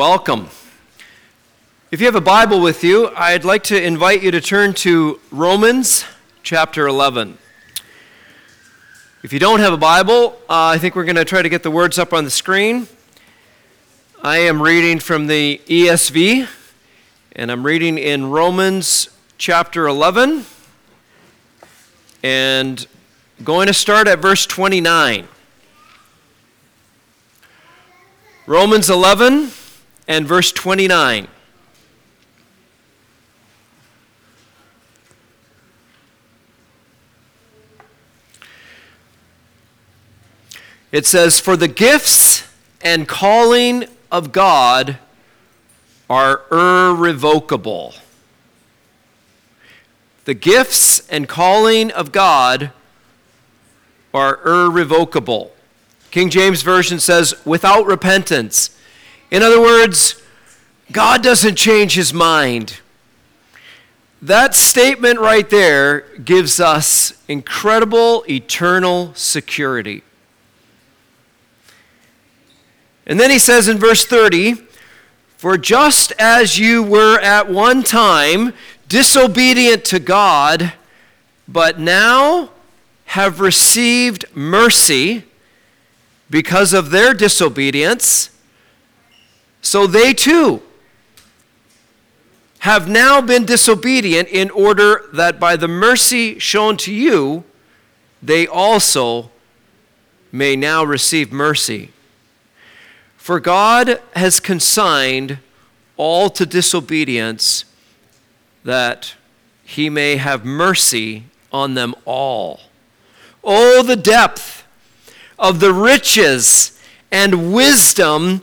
Welcome. If you have a Bible with you, I'd like to invite you to turn to Romans chapter 11. If you don't have a Bible, uh, I think we're going to try to get the words up on the screen. I am reading from the ESV, and I'm reading in Romans chapter 11, and going to start at verse 29. Romans 11 and verse 29. It says, For the gifts and calling of God are irrevocable. The gifts and calling of God are irrevocable. King James Version says, without repentance. In other words, God doesn't change his mind. That statement right there gives us incredible eternal security. And then he says in verse 30 For just as you were at one time disobedient to God, but now have received mercy because of their disobedience, so they too have now been disobedient in order that by the mercy shown to you, they also may now receive mercy. For God has consigned all to disobedience that he may have mercy on them all. Oh, the depth of the riches and wisdom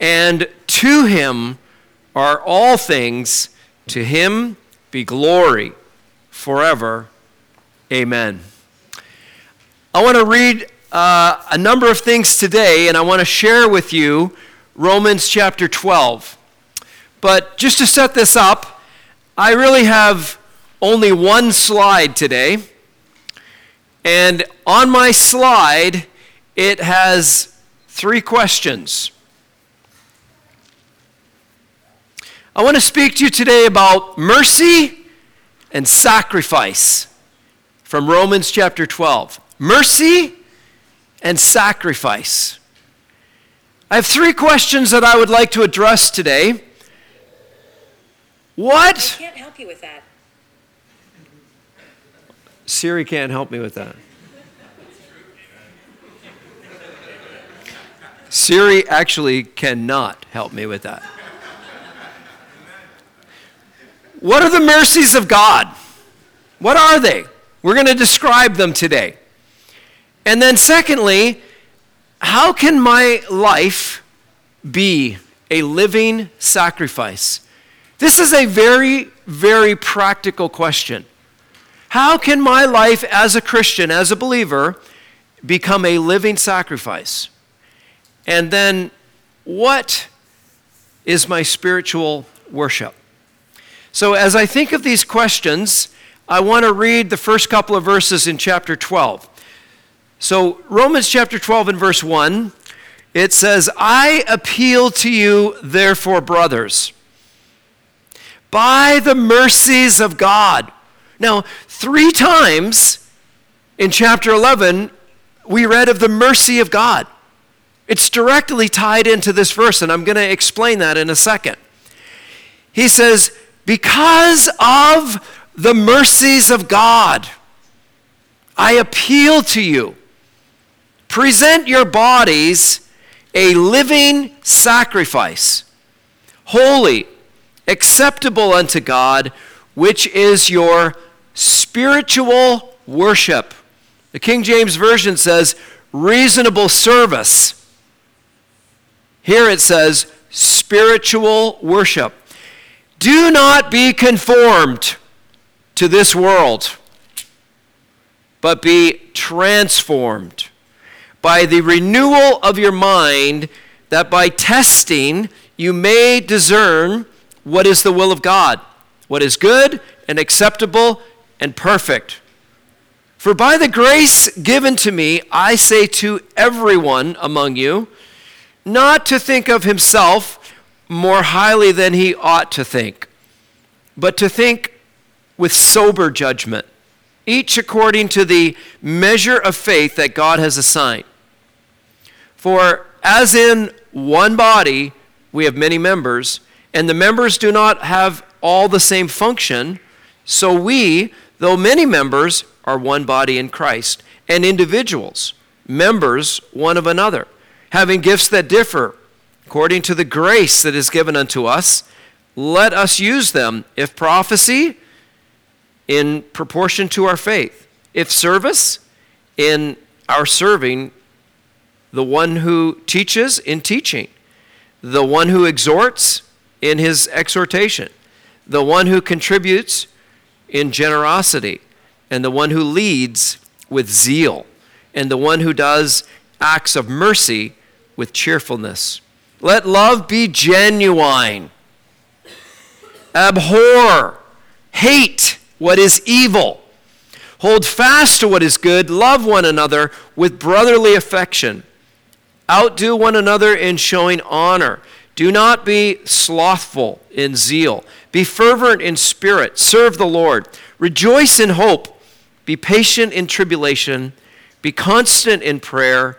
and to him are all things. To him be glory forever. Amen. I want to read uh, a number of things today, and I want to share with you Romans chapter 12. But just to set this up, I really have only one slide today. And on my slide, it has three questions. I want to speak to you today about mercy and sacrifice from Romans chapter 12. Mercy and sacrifice. I have three questions that I would like to address today. What? I can't help you with that. Siri can't help me with that. Siri actually cannot help me with that. What are the mercies of God? What are they? We're going to describe them today. And then, secondly, how can my life be a living sacrifice? This is a very, very practical question. How can my life as a Christian, as a believer, become a living sacrifice? And then, what is my spiritual worship? So, as I think of these questions, I want to read the first couple of verses in chapter 12. So, Romans chapter 12 and verse 1, it says, I appeal to you, therefore, brothers, by the mercies of God. Now, three times in chapter 11, we read of the mercy of God. It's directly tied into this verse, and I'm going to explain that in a second. He says, because of the mercies of God, I appeal to you. Present your bodies a living sacrifice, holy, acceptable unto God, which is your spiritual worship. The King James Version says, reasonable service. Here it says, spiritual worship. Do not be conformed to this world, but be transformed by the renewal of your mind, that by testing you may discern what is the will of God, what is good and acceptable and perfect. For by the grace given to me, I say to everyone among you, not to think of himself more highly than he ought to think, but to think with sober judgment, each according to the measure of faith that God has assigned. For as in one body we have many members, and the members do not have all the same function, so we, though many members, are one body in Christ, and individuals, members one of another, having gifts that differ according to the grace that is given unto us. Let us use them. If prophecy, in proportion to our faith. If service, in our serving the one who teaches in teaching, the one who exhorts in his exhortation, the one who contributes in generosity, and the one who leads with zeal, and the one who does acts of mercy with cheerfulness. Let love be genuine. Abhor, hate what is evil. Hold fast to what is good. Love one another with brotherly affection. Outdo one another in showing honor. Do not be slothful in zeal. Be fervent in spirit. Serve the Lord. Rejoice in hope. Be patient in tribulation. Be constant in prayer.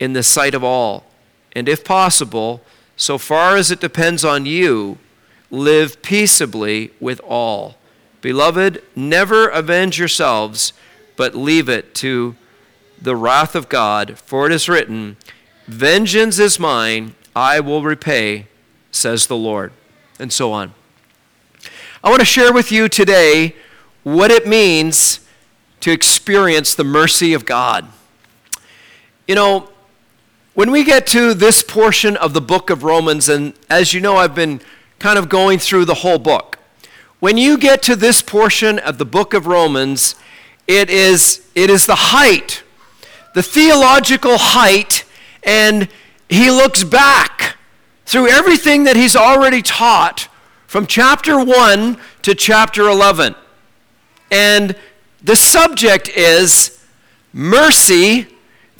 in the sight of all. And if possible, so far as it depends on you, live peaceably with all. Beloved, never avenge yourselves, but leave it to the wrath of God, for it is written, Vengeance is mine, I will repay, says the Lord. And so on. I want to share with you today what it means to experience the mercy of God. You know, when we get to this portion of the book of Romans, and as you know, I've been kind of going through the whole book. When you get to this portion of the book of Romans, it is, it is the height the theological height and he looks back through everything that he's already taught from chapter 1 to chapter 11. And the subject is mercy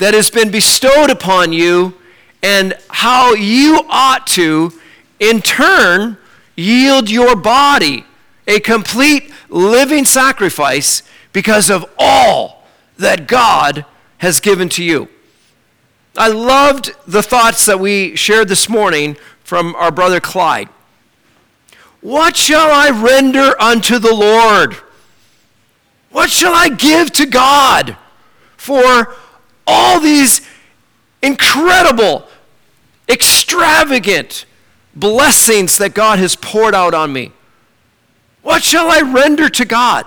that has been bestowed upon you and how you ought to, in turn, yield your body a complete living sacrifice because of all that God has given to you. I loved the thoughts that we shared this morning from our brother Clyde. What shall I render unto the Lord? What shall I give to God for all these incredible, extravagant blessings that God has poured out on me? What shall I render to God?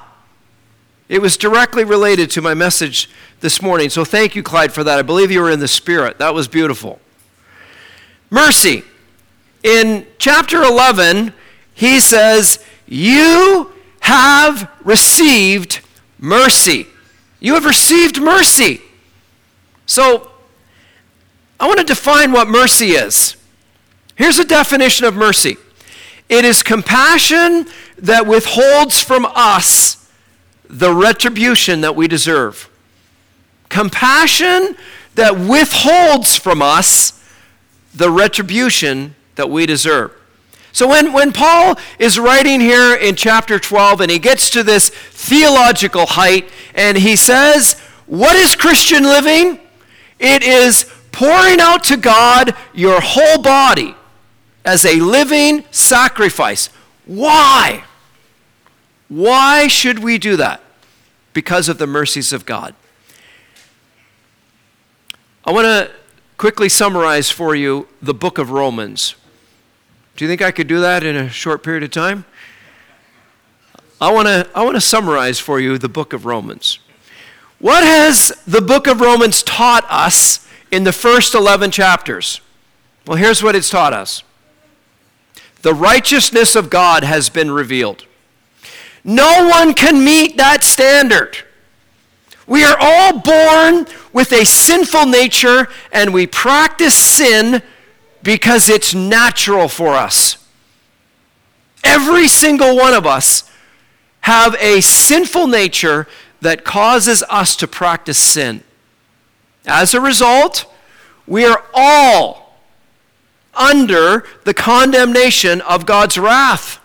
It was directly related to my message this morning. So thank you, Clyde, for that. I believe you were in the Spirit. That was beautiful. Mercy. In chapter 11, he says, You have received mercy. You have received mercy. So, I want to define what mercy is. Here's a definition of mercy it is compassion that withholds from us the retribution that we deserve compassion that withholds from us the retribution that we deserve. So when, when Paul is writing here in chapter 12 and he gets to this theological height and he says, What is Christian living? It is pouring out to God your whole body, as a living sacrifice. Why? Why should we do that? Because of the mercies of God. I want to quickly summarize for you the book of Romans. Do you think I could do that in a short period of time? I want to I want to summarize for you the book of Romans. What has the book of Romans taught us in the first 11 chapters? Well, here's what it's taught us. The righteousness of God has been revealed. No one can meet that standard. We are all born with a sinful nature and we practice sin because it's natural for us. Every single one of us have a sinful nature that causes us to practice sin. As a result, we are all under the condemnation of God's wrath.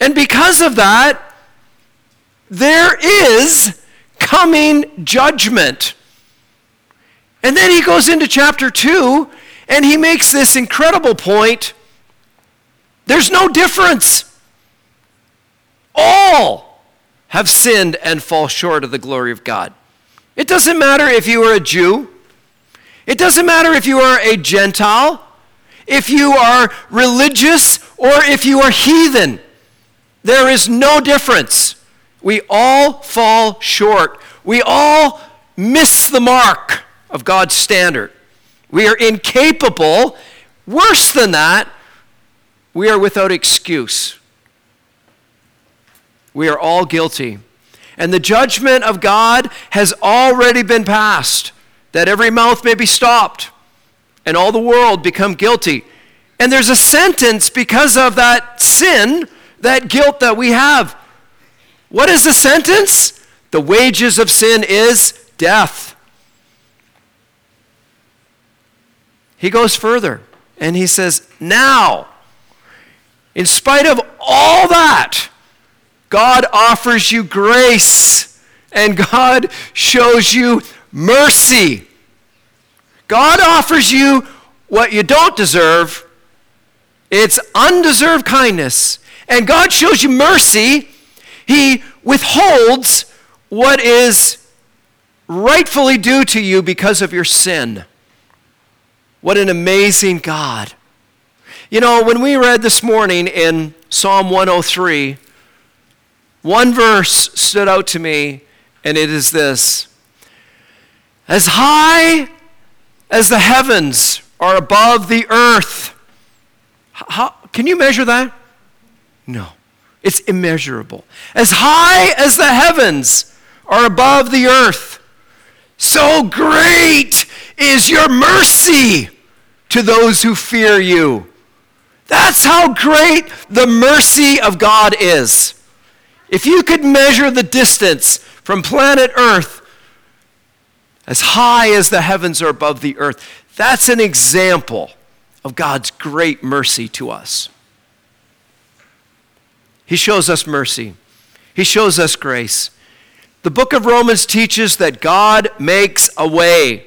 And because of that, there is coming judgment. And then he goes into chapter 2 and he makes this incredible point there's no difference. All have sinned and fall short of the glory of God. It doesn't matter if you are a Jew, it doesn't matter if you are a Gentile, if you are religious, or if you are heathen. There is no difference. We all fall short. We all miss the mark of God's standard. We are incapable. Worse than that, we are without excuse. We are all guilty. And the judgment of God has already been passed, that every mouth may be stopped and all the world become guilty. And there's a sentence because of that sin, that guilt that we have. What is the sentence? The wages of sin is death. He goes further and he says, Now, in spite of all that, God offers you grace and God shows you mercy. God offers you what you don't deserve. It's undeserved kindness. And God shows you mercy he withholds what is rightfully due to you because of your sin. What an amazing God. You know, when we read this morning in Psalm 103, one verse stood out to me, and it is this As high as the heavens are above the earth. How, can you measure that? No. It's immeasurable. As high as the heavens are above the earth, so great is your mercy to those who fear you. That's how great the mercy of God is. If you could measure the distance from planet Earth as high as the heavens are above the earth, that's an example of God's great mercy to us. He shows us mercy, He shows us grace. The book of Romans teaches that God makes a way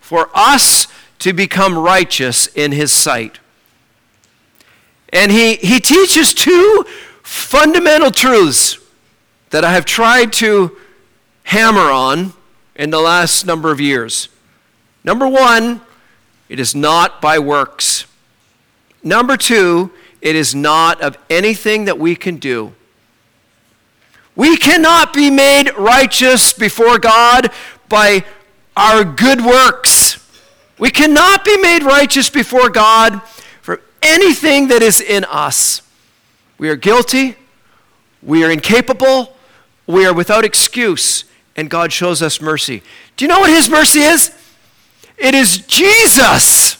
for us to become righteous in His sight. And He, he teaches two fundamental truths that I have tried to hammer on in the last number of years. Number one, it is not by works. Number two, it is not of anything that we can do. We cannot be made righteous before God by our good works. We cannot be made righteous before God for anything that is in us. We are guilty, we are incapable, we are without excuse, and God shows us mercy. Do you know what His mercy is? It is Jesus.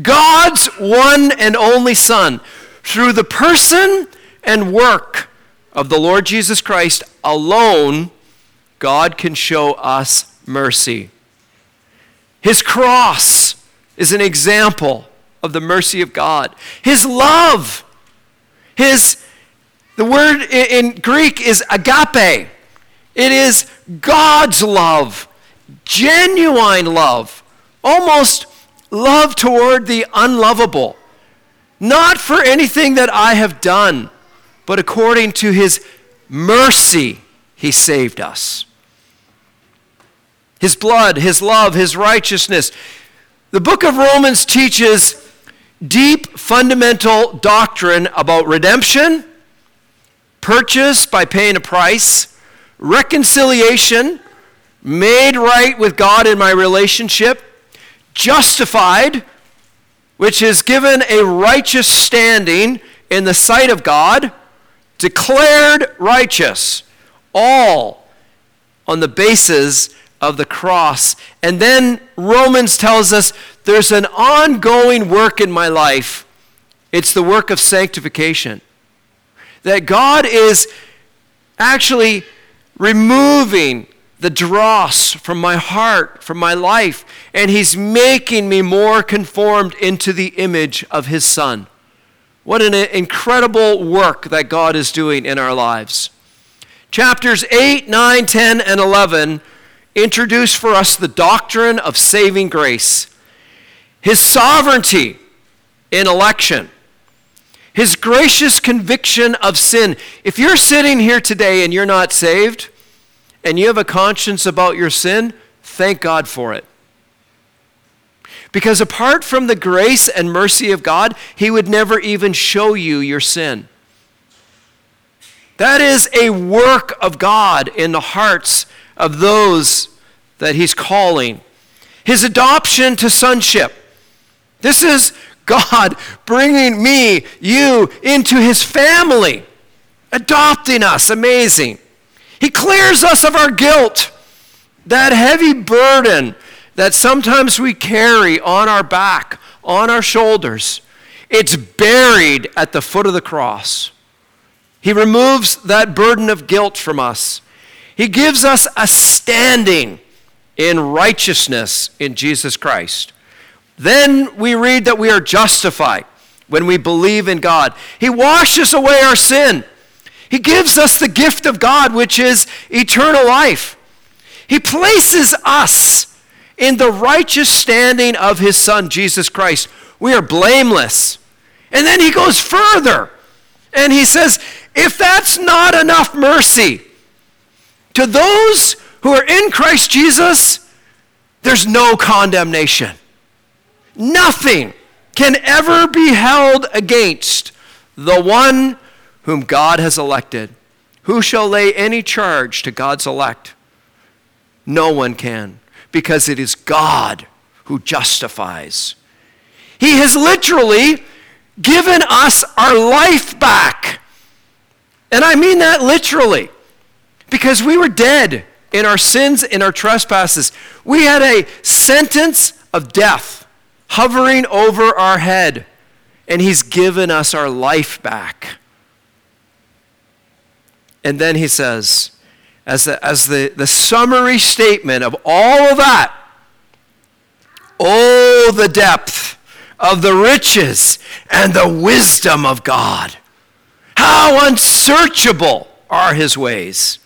God's one and only Son, through the person and work of the Lord Jesus Christ alone, God can show us mercy. His cross is an example of the mercy of God. His love, his the word in Greek is agape. It is God's love, genuine love, almost love toward the unlovable, not for anything that I have done, but according to his mercy, he saved us. His blood, his love, his righteousness. The book of Romans teaches deep fundamental doctrine about redemption, purchase by paying a price, reconciliation, made right with God in my relationship, justified, which is given a righteous standing in the sight of God, declared righteous, all on the basis of the cross. And then Romans tells us there's an ongoing work in my life. It's the work of sanctification. That God is actually removing the dross from my heart, from my life, and He's making me more conformed into the image of His Son. What an incredible work that God is doing in our lives. Chapters 8, 9, 10, and 11 introduce for us the doctrine of saving grace, His sovereignty in election, His gracious conviction of sin. If you're sitting here today and you're not saved, and you have a conscience about your sin, thank God for it. Because apart from the grace and mercy of God, He would never even show you your sin. That is a work of God in the hearts of those that He's calling. His adoption to sonship. This is God bringing me, you, into His family, adopting us. Amazing. He clears us of our guilt, that heavy burden that sometimes we carry on our back, on our shoulders, it's buried at the foot of the cross. He removes that burden of guilt from us. He gives us a standing in righteousness in Jesus Christ. Then we read that we are justified when we believe in God. He washes away our sin. He gives us the gift of God, which is eternal life. He places us in the righteous standing of his Son, Jesus Christ. We are blameless. And then he goes further and he says, if that's not enough mercy, to those who are in Christ Jesus, there's no condemnation. Nothing can ever be held against the one whom God has elected. Who shall lay any charge to God's elect? No one can because it is God who justifies. He has literally given us our life back. And I mean that literally because we were dead in our sins, in our trespasses. We had a sentence of death hovering over our head, and He's given us our life back. And then He says, as the, as the, the summary statement of all of that. Oh, the depth of the riches and the wisdom of God. How unsearchable are his ways.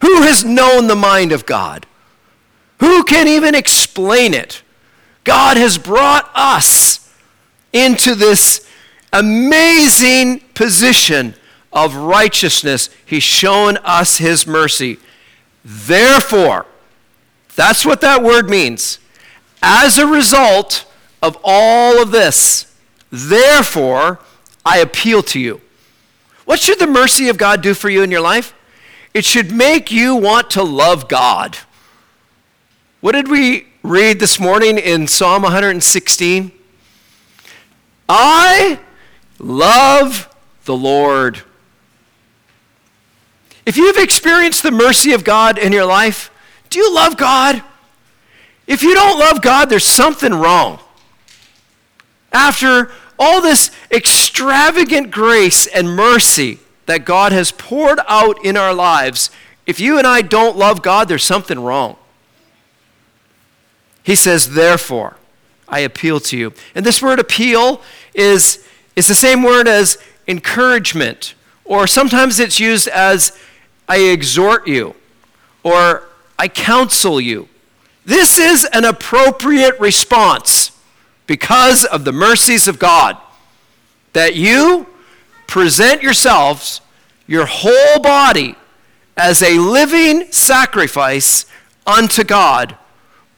Who has known the mind of God? Who can even explain it? God has brought us into this amazing position of righteousness, he's shown us his mercy. Therefore, that's what that word means. As a result of all of this, therefore, I appeal to you. What should the mercy of God do for you in your life? It should make you want to love God. What did we read this morning in Psalm 116? I love the Lord. If you've experienced the mercy of God in your life, do you love God? If you don't love God, there's something wrong. After all this extravagant grace and mercy that God has poured out in our lives, if you and I don't love God, there's something wrong. He says, therefore, I appeal to you. And this word appeal is, is the same word as encouragement, or sometimes it's used as I exhort you, or I counsel you. This is an appropriate response because of the mercies of God, that you present yourselves, your whole body, as a living sacrifice unto God,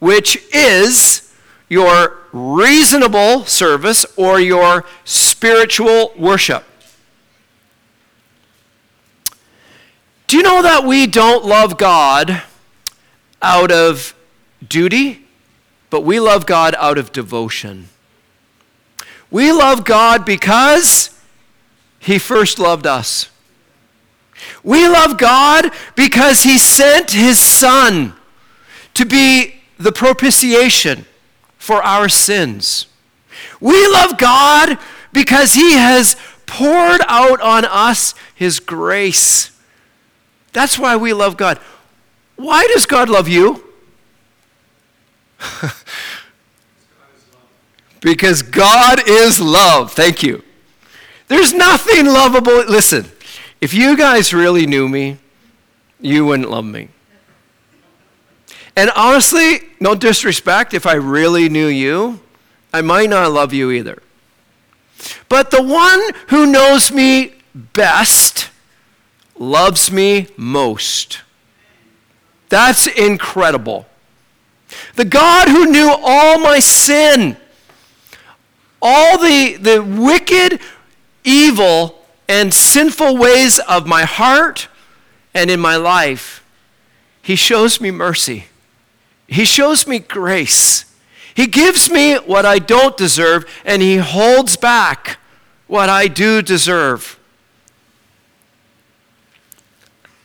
which is your reasonable service or your spiritual worship. Do you know that we don't love God out of duty, but we love God out of devotion? We love God because He first loved us. We love God because He sent His Son to be the propitiation for our sins. We love God because He has poured out on us His grace. That's why we love God. Why does God love you? because God is love. Thank you. There's nothing lovable. Listen, if you guys really knew me, you wouldn't love me. And honestly, no disrespect, if I really knew you, I might not love you either. But the one who knows me best loves me most. That's incredible. The God who knew all my sin, all the, the wicked, evil, and sinful ways of my heart and in my life, He shows me mercy. He shows me grace. He gives me what I don't deserve, and He holds back what I do deserve.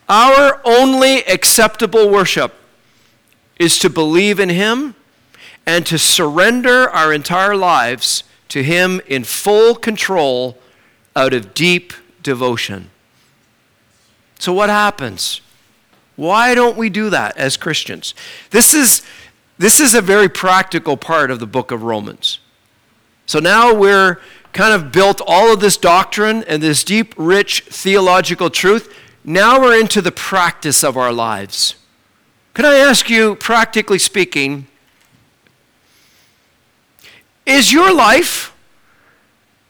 Our only acceptable worship is to believe in Him and to surrender our entire lives to Him in full control out of deep devotion. So, what happens? Why don't we do that as Christians? This is, this is a very practical part of the book of Romans. So now we're kind of built all of this doctrine and this deep, rich theological truth. Now we're into the practice of our lives. Can I ask you, practically speaking, is your life,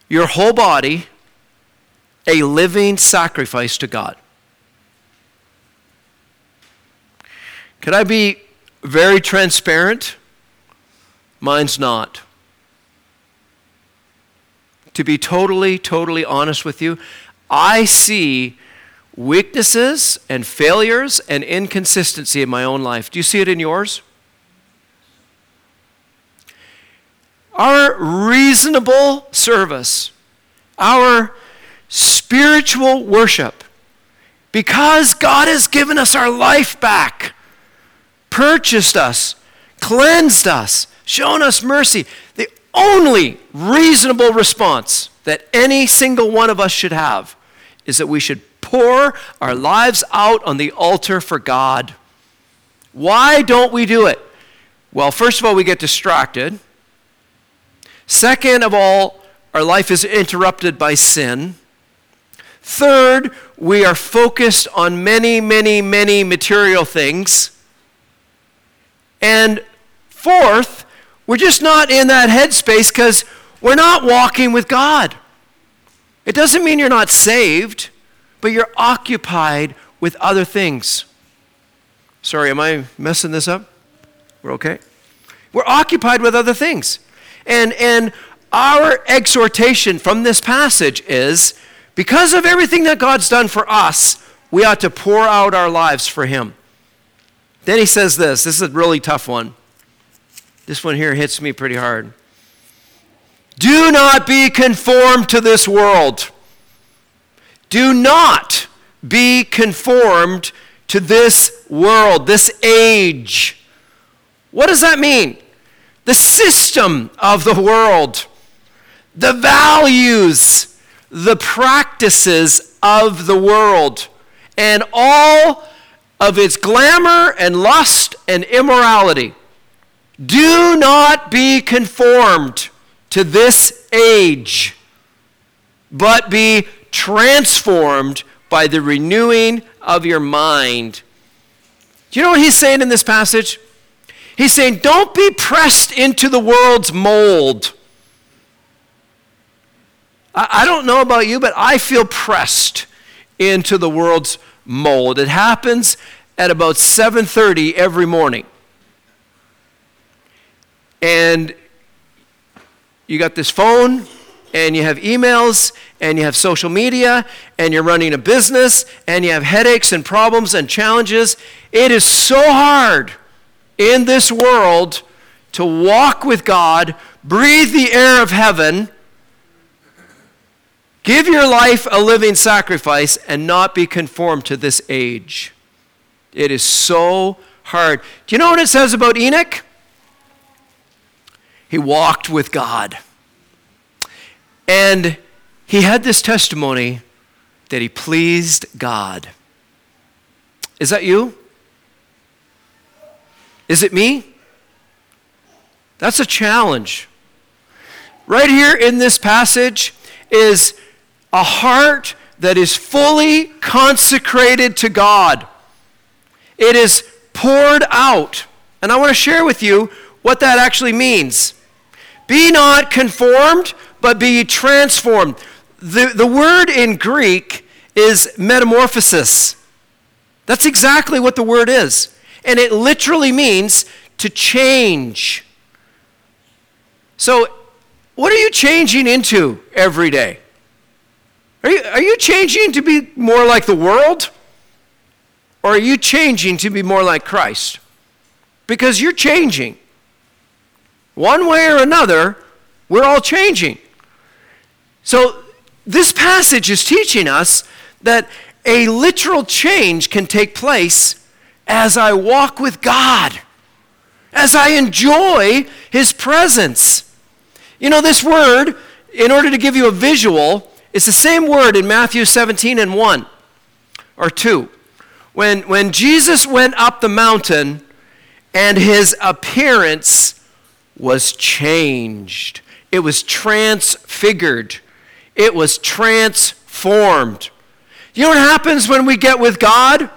your whole body, a living sacrifice to God. Can I be very transparent? Mine's not. To be totally, totally honest with you, I see weaknesses and failures and inconsistency in my own life. Do you see it in yours? Our reasonable service, our spiritual worship. Because God has given us our life back, purchased us, cleansed us, shown us mercy, the only reasonable response that any single one of us should have is that we should pour our lives out on the altar for God. Why don't we do it? Well, first of all, we get distracted. Second of all, our life is interrupted by sin. Third, we are focused on many, many, many material things. And fourth, we're just not in that headspace because we're not walking with God. It doesn't mean you're not saved, but you're occupied with other things. Sorry, am I messing this up? We're okay? We're occupied with other things. And, and our exhortation from this passage is because of everything that God's done for us, we ought to pour out our lives for Him. Then he says this this is a really tough one. This one here hits me pretty hard. Do not be conformed to this world. Do not be conformed to this world, this age. What does that mean? The system of the world, the values, the practices of the world and all of its glamour and lust and immorality. Do not be conformed to this age, but be transformed by the renewing of your mind. Do you know what he's saying in this passage? He's saying, don't be pressed into the world's mold. I, I don't know about you, but I feel pressed into the world's mold. It happens at about 7:30 every morning. And you got this phone and you have emails and you have social media and you're running a business and you have headaches and problems and challenges. It is so hard in this world to walk with God, breathe the air of heaven, give your life a living sacrifice, and not be conformed to this age. It is so hard. Do you know what it says about Enoch? He walked with God. And he had this testimony that he pleased God. Is that you? Is it me? That's a challenge. Right here in this passage is a heart that is fully consecrated to God. It is poured out. And I want to share with you what that actually means. Be not conformed, but be transformed. The, the word in Greek is metamorphosis. That's exactly what the word is. And it literally means to change. So, what are you changing into every day? Are you, are you changing to be more like the world? Or are you changing to be more like Christ? Because you're changing. One way or another, we're all changing. So, this passage is teaching us that a literal change can take place as I walk with God, as I enjoy His presence. You know, this word, in order to give you a visual, it's the same word in Matthew 17 and 1 or 2. When, when Jesus went up the mountain and his appearance was changed, it was transfigured, it was transformed. You know what happens when we get with God?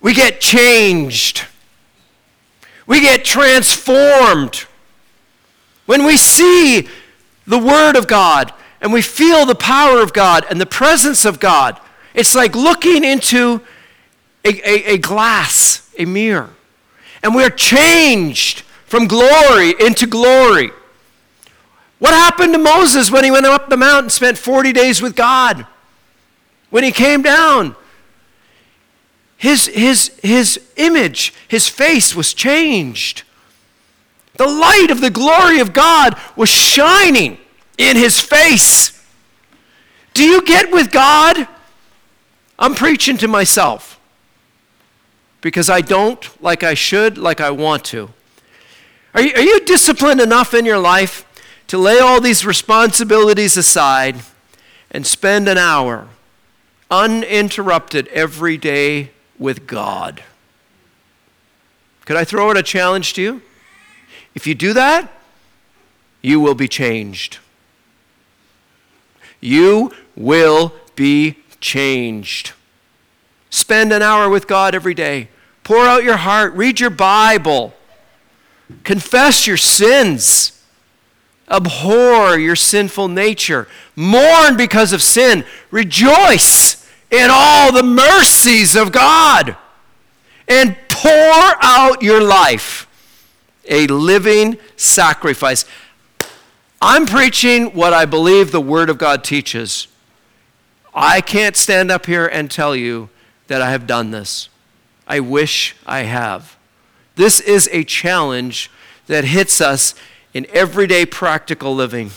We get changed. We get transformed. When we see the Word of God and we feel the power of God and the presence of God, it's like looking into a, a, a glass, a mirror. And we're changed from glory into glory. What happened to Moses when he went up the mountain and spent 40 days with God? When he came down, his, his, his image, his face was changed. The light of the glory of God was shining in his face. Do you get with God? I'm preaching to myself because I don't like I should, like I want to. Are you, are you disciplined enough in your life to lay all these responsibilities aside and spend an hour uninterrupted every day with God? Could I throw out a challenge to you? If you do that, you will be changed. You will be changed. Spend an hour with God every day. Pour out your heart. Read your Bible. Confess your sins. Abhor your sinful nature. Mourn because of sin. Rejoice in all the mercies of God. And pour out your life a living sacrifice. I'm preaching what I believe the Word of God teaches. I can't stand up here and tell you that I have done this. I wish I have. This is a challenge that hits us in everyday practical living.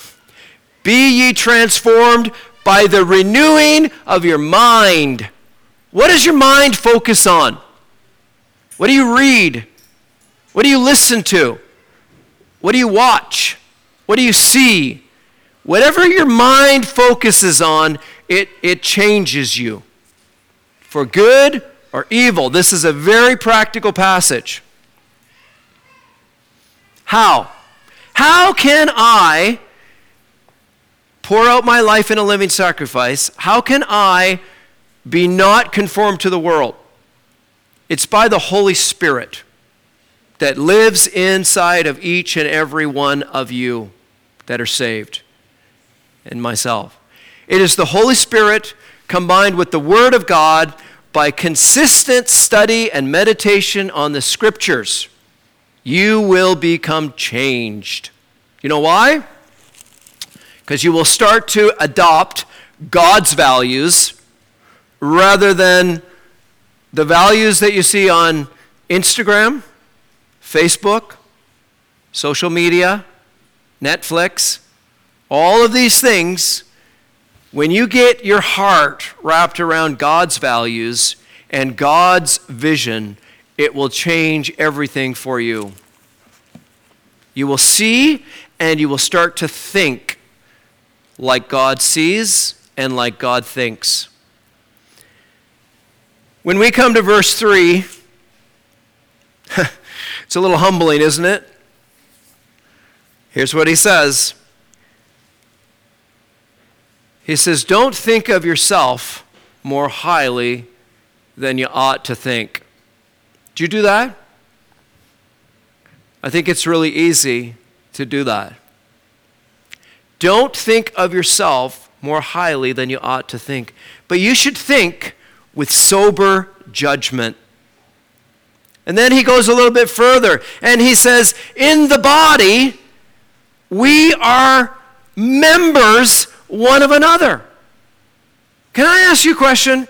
Be ye transformed by the renewing of your mind. What does your mind focus on? What do you read? What do you listen to? What do you watch? What do you see? Whatever your mind focuses on, it, it changes you for good or evil. This is a very practical passage. How? How can I pour out my life in a living sacrifice? How can I be not conformed to the world? It's by the Holy Spirit that lives inside of each and every one of you that are saved and myself. It is the Holy Spirit combined with the Word of God by consistent study and meditation on the Scriptures. You will become changed. You know why? Because you will start to adopt God's values rather than the values that you see on Instagram, Facebook, social media, Netflix, all of these things, when you get your heart wrapped around God's values and God's vision, it will change everything for you. You will see and you will start to think like God sees and like God thinks. When we come to verse 3, it's a little humbling, isn't it? Here's what he says He says, Don't think of yourself more highly than you ought to think. Do you do that? I think it's really easy to do that. Don't think of yourself more highly than you ought to think, but you should think with sober judgment. And then he goes a little bit further and he says, In the body, we are members one of another. Can I ask you a question?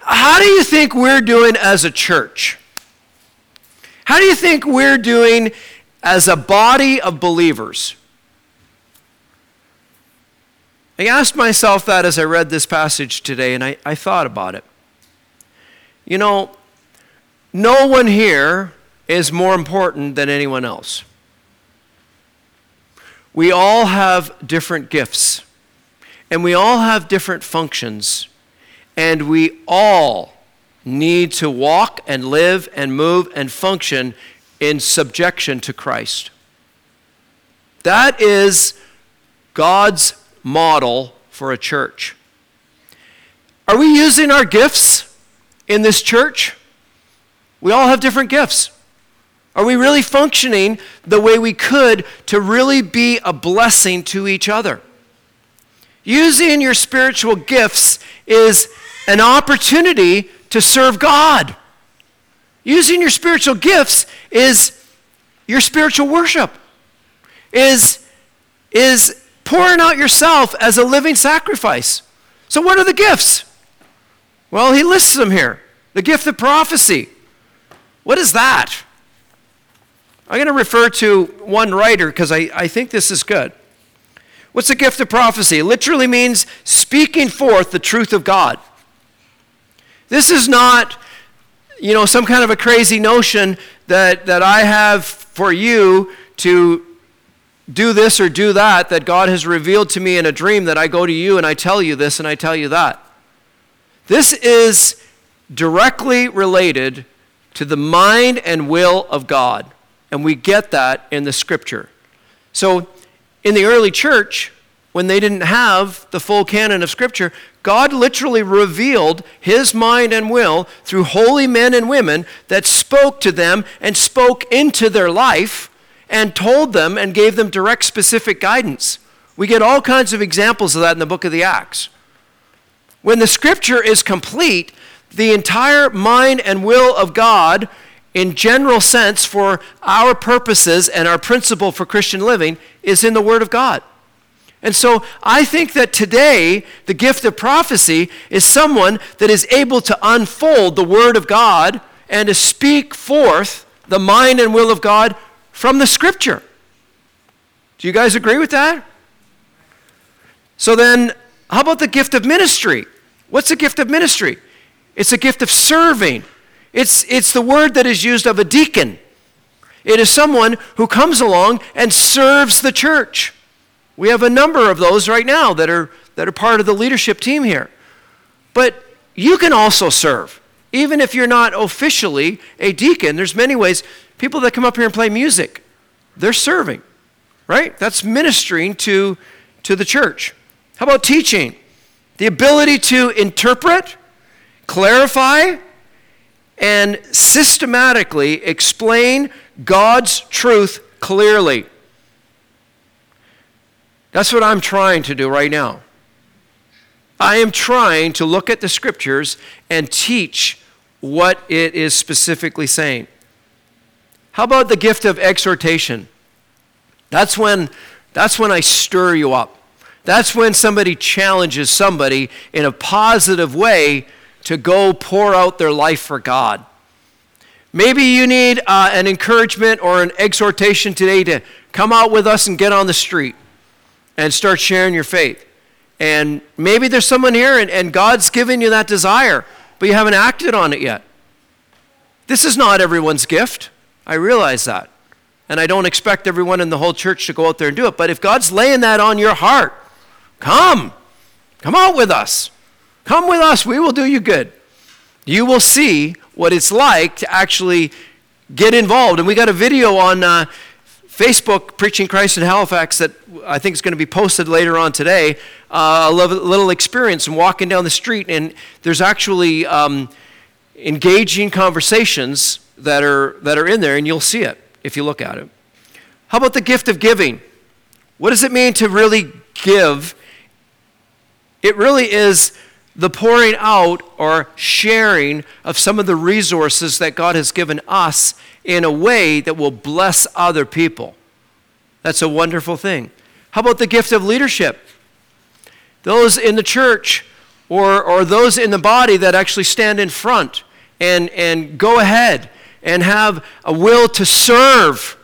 How do you think we're doing as a church? How do you think we're doing as a body of believers? I asked myself that as I read this passage today, and I, I thought about it. You know, no one here is more important than anyone else. We all have different gifts, and we all have different functions, and we all need to walk and live and move and function in subjection to Christ. That is God's model for a church. Are we using our gifts in this church? We all have different gifts. Are we really functioning the way we could to really be a blessing to each other? Using your spiritual gifts is an opportunity to serve God. Using your spiritual gifts is your spiritual worship, is, is pouring out yourself as a living sacrifice. So, what are the gifts? Well, he lists them here. The gift of prophecy. What is that? I'm going to refer to one writer because I, I think this is good. What's the gift of prophecy? It literally means speaking forth the truth of God. This is not, you know, some kind of a crazy notion that, that I have for you to do this or do that, that God has revealed to me in a dream that I go to you and I tell you this and I tell you that. This is directly related to the mind and will of God. And we get that in the scripture. So, in the early church, when they didn't have the full canon of scripture, God literally revealed his mind and will through holy men and women that spoke to them and spoke into their life and told them and gave them direct, specific guidance. We get all kinds of examples of that in the book of the Acts. When the scripture is complete, the entire mind and will of God, in general sense, for our purposes and our principle for Christian living, is in the Word of God. And so I think that today, the gift of prophecy is someone that is able to unfold the Word of God and to speak forth the mind and will of God from the Scripture. Do you guys agree with that? So then, how about the gift of ministry? What's the gift of ministry? It's a gift of serving. It's, it's the word that is used of a deacon. It is someone who comes along and serves the church. We have a number of those right now that are, that are part of the leadership team here. But you can also serve. Even if you're not officially a deacon, there's many ways. People that come up here and play music, they're serving, right? That's ministering to, to the church. How about teaching? The ability to interpret, clarify, and systematically explain God's truth clearly. That's what I'm trying to do right now. I am trying to look at the scriptures and teach what it is specifically saying. How about the gift of exhortation? That's when, that's when I stir you up. That's when somebody challenges somebody in a positive way to go pour out their life for God. Maybe you need uh, an encouragement or an exhortation today to come out with us and get on the street and start sharing your faith. And maybe there's someone here and, and God's given you that desire, but you haven't acted on it yet. This is not everyone's gift. I realize that. And I don't expect everyone in the whole church to go out there and do it. But if God's laying that on your heart, come. Come out with us. Come with us. We will do you good. You will see what it's like to actually get involved. And we got a video on uh, Facebook, Preaching Christ in Halifax, that I think is going to be posted later on today. Uh, a little experience in walking down the street, and there's actually um, engaging conversations that are, that are in there, and you'll see it if you look at it. How about the gift of giving? What does it mean to really give? It really is the pouring out or sharing of some of the resources that God has given us in a way that will bless other people. That's a wonderful thing. How about the gift of leadership? Those in the church or, or those in the body that actually stand in front and, and go ahead and have a will to serve.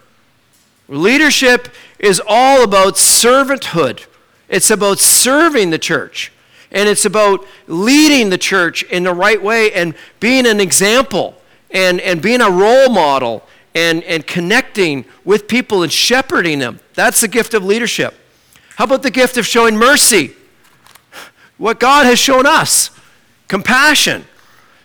Leadership is all about servanthood, it's about serving the church. And it's about leading the church in the right way and being an example and, and being a role model and, and connecting with people and shepherding them. That's the gift of leadership. How about the gift of showing mercy? What God has shown us compassion.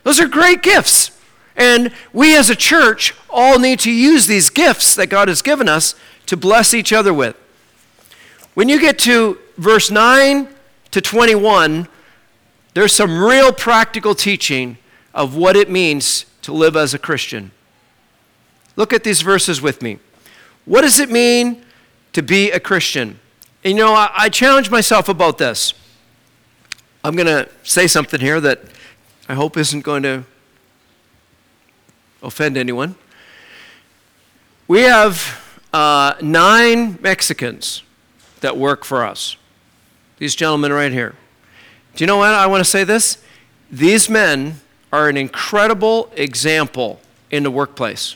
Those are great gifts. And we as a church all need to use these gifts that God has given us to bless each other with. When you get to verse 9 to 21, there's some real practical teaching of what it means to live as a Christian. Look at these verses with me. What does it mean to be a Christian? And, you know, I, I challenge myself about this. I'm going to say something here that I hope isn't going to offend anyone. We have uh, nine Mexicans that work for us. These gentlemen right here. Do you know what? I want to say this. These men are an incredible example in the workplace.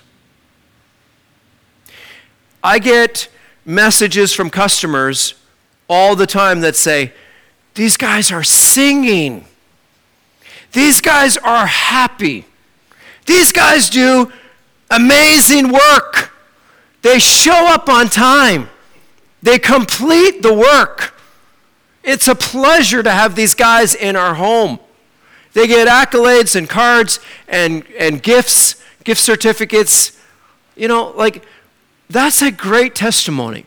I get messages from customers all the time that say, These guys are singing. These guys are happy. These guys do amazing work. They show up on time, they complete the work. It's a pleasure to have these guys in our home. They get accolades and cards and, and gifts, gift certificates. You know, like, that's a great testimony.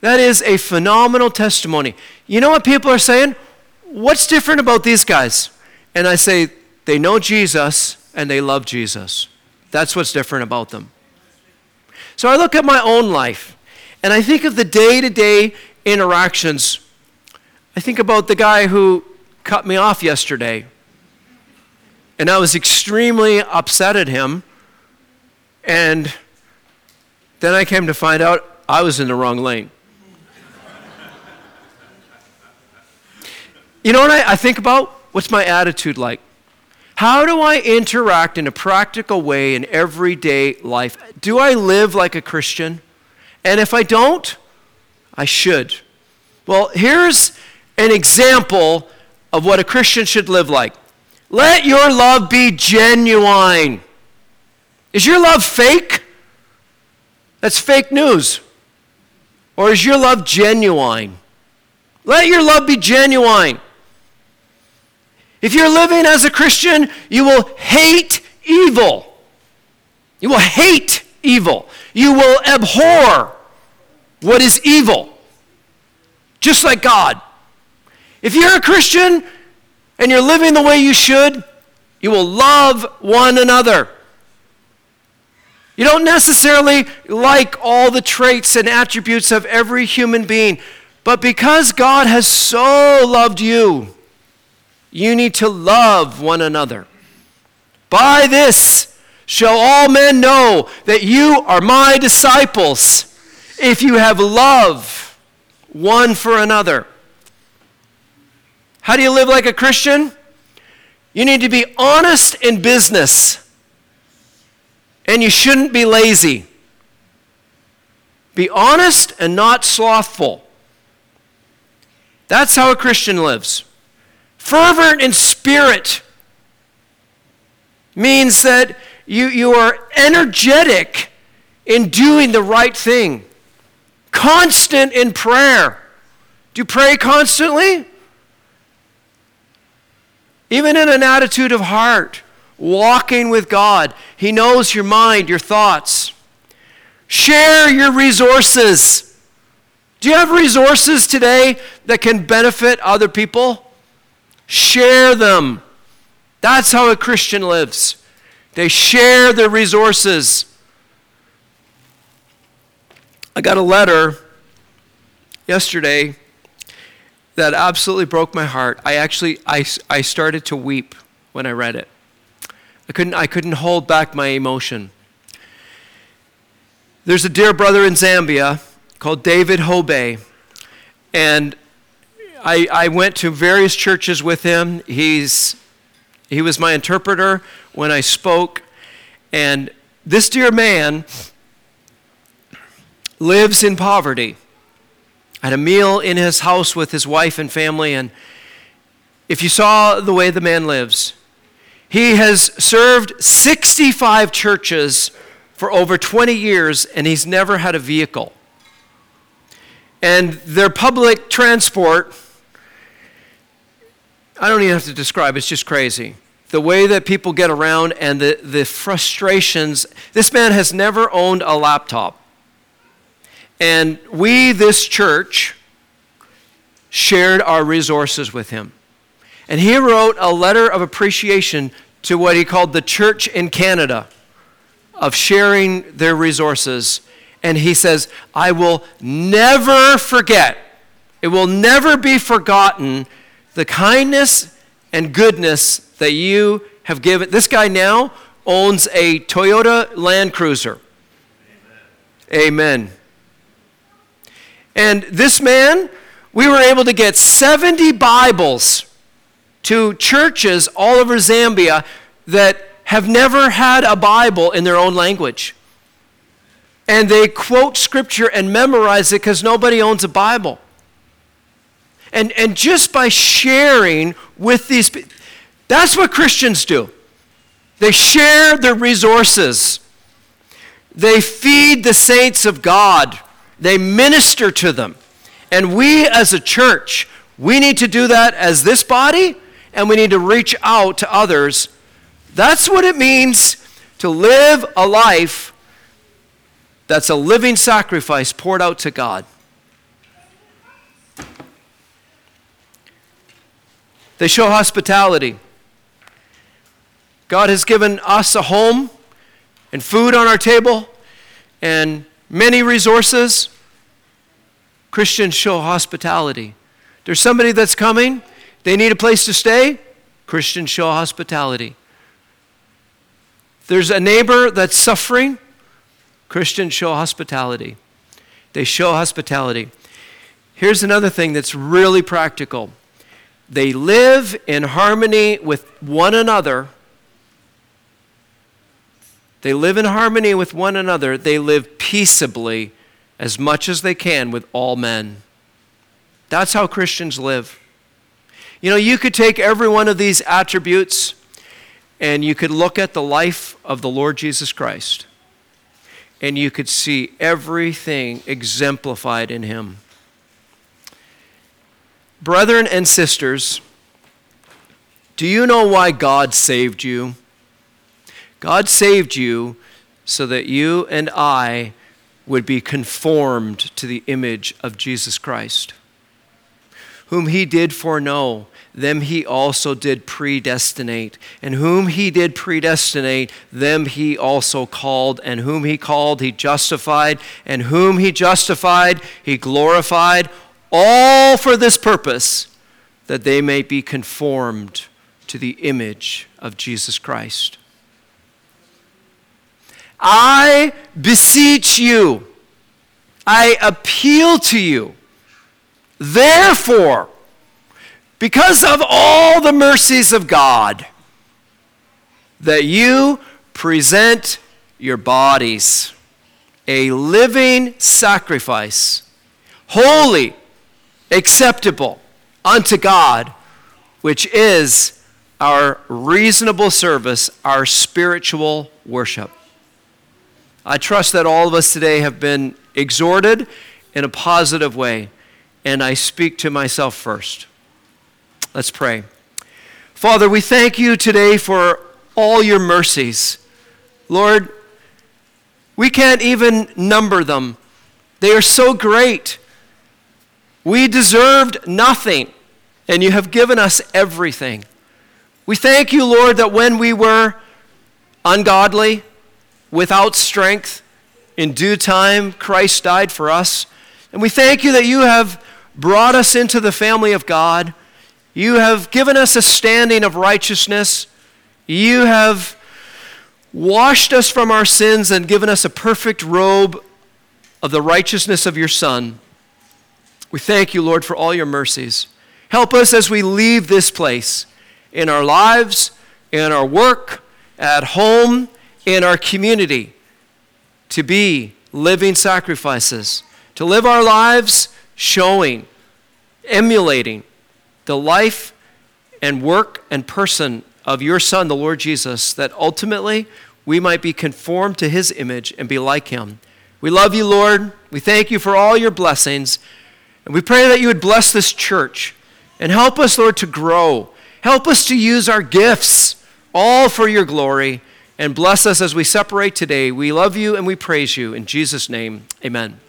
That is a phenomenal testimony. You know what people are saying? What's different about these guys? And I say, they know Jesus and they love Jesus. That's what's different about them. So I look at my own life and I think of the day to day interactions. I think about the guy who cut me off yesterday. And I was extremely upset at him. And then I came to find out I was in the wrong lane. you know what I, I think about? What's my attitude like? How do I interact in a practical way in everyday life? Do I live like a Christian? And if I don't, I should. Well, here's an example of what a Christian should live like. Let your love be genuine. Is your love fake? That's fake news. Or is your love genuine? Let your love be genuine. If you're living as a Christian, you will hate evil. You will hate evil. You will abhor what is evil, just like God. If you're a Christian and you're living the way you should, you will love one another. You don't necessarily like all the traits and attributes of every human being, but because God has so loved you, You need to love one another. By this shall all men know that you are my disciples, if you have love one for another. How do you live like a Christian? You need to be honest in business, and you shouldn't be lazy. Be honest and not slothful. That's how a Christian lives. Fervent in spirit means that you, you are energetic in doing the right thing, constant in prayer. Do you pray constantly? Even in an attitude of heart, walking with God. He knows your mind, your thoughts. Share your resources. Do you have resources today that can benefit other people? Share them. That's how a Christian lives. They share their resources. I got a letter yesterday that absolutely broke my heart. I actually I, I started to weep when I read it. I couldn't I couldn't hold back my emotion. There's a dear brother in Zambia called David Hobe, and I, I went to various churches with him. He's he was my interpreter when I spoke, and this dear man lives in poverty. Had a meal in his house with his wife and family, and if you saw the way the man lives, he has served 65 churches for over 20 years, and he's never had a vehicle. And their public transport, I don't even have to describe, it's just crazy. The way that people get around and the, the frustrations. This man has never owned a laptop. And we, this church, shared our resources with him. And he wrote a letter of appreciation to what he called the church in Canada of sharing their resources. And he says, I will never forget, it will never be forgotten the kindness and goodness that you have given. This guy now owns a Toyota Land Cruiser. Amen. Amen. And this man, we were able to get 70 Bibles to churches all over Zambia that have never had a Bible in their own language. And they quote scripture and memorize it because nobody owns a Bible. And, and just by sharing with these people, that's what Christians do. They share their resources. They feed the saints of God. They minister to them. And we as a church, we need to do that as this body, and we need to reach out to others. That's what it means to live a life that's a living sacrifice poured out to God. They show hospitality. God has given us a home and food on our table and many resources. Christians show hospitality. There's somebody that's coming, they need a place to stay. Christians show hospitality. There's a neighbor that's suffering. Christians show hospitality. They show hospitality. Here's another thing that's really practical they live in harmony with one another. They live in harmony with one another. They live peaceably as much as they can with all men. That's how Christians live. You know, you could take every one of these attributes and you could look at the life of the Lord Jesus Christ and you could see everything exemplified in him. Brethren and sisters, do you know why God saved you? God saved you so that you and I would be conformed to the image of Jesus Christ, whom he did foreknow them he also did predestinate. And whom he did predestinate, them he also called. And whom he called, he justified. And whom he justified, he glorified. All for this purpose that they may be conformed to the image of Jesus Christ. I beseech you, I appeal to you, therefore, because of all the mercies of God, that you present your bodies a living sacrifice, holy, acceptable unto God, which is our reasonable service, our spiritual worship. I trust that all of us today have been exhorted in a positive way, and I speak to myself first. Let's pray. Father, we thank you today for all your mercies. Lord, we can't even number them. They are so great. We deserved nothing, and you have given us everything. We thank you, Lord, that when we were ungodly, without strength. In due time, Christ died for us. And we thank you that you have brought us into the family of God. You have given us a standing of righteousness. You have washed us from our sins and given us a perfect robe of the righteousness of your Son. We thank you, Lord, for all your mercies. Help us as we leave this place in our lives, in our work, at home, in our community to be living sacrifices, to live our lives showing, emulating the life and work and person of your Son, the Lord Jesus, that ultimately we might be conformed to his image and be like him. We love you, Lord. We thank you for all your blessings. And we pray that you would bless this church and help us, Lord, to grow. Help us to use our gifts all for your glory and bless us as we separate today. We love you and we praise you. In Jesus' name, amen.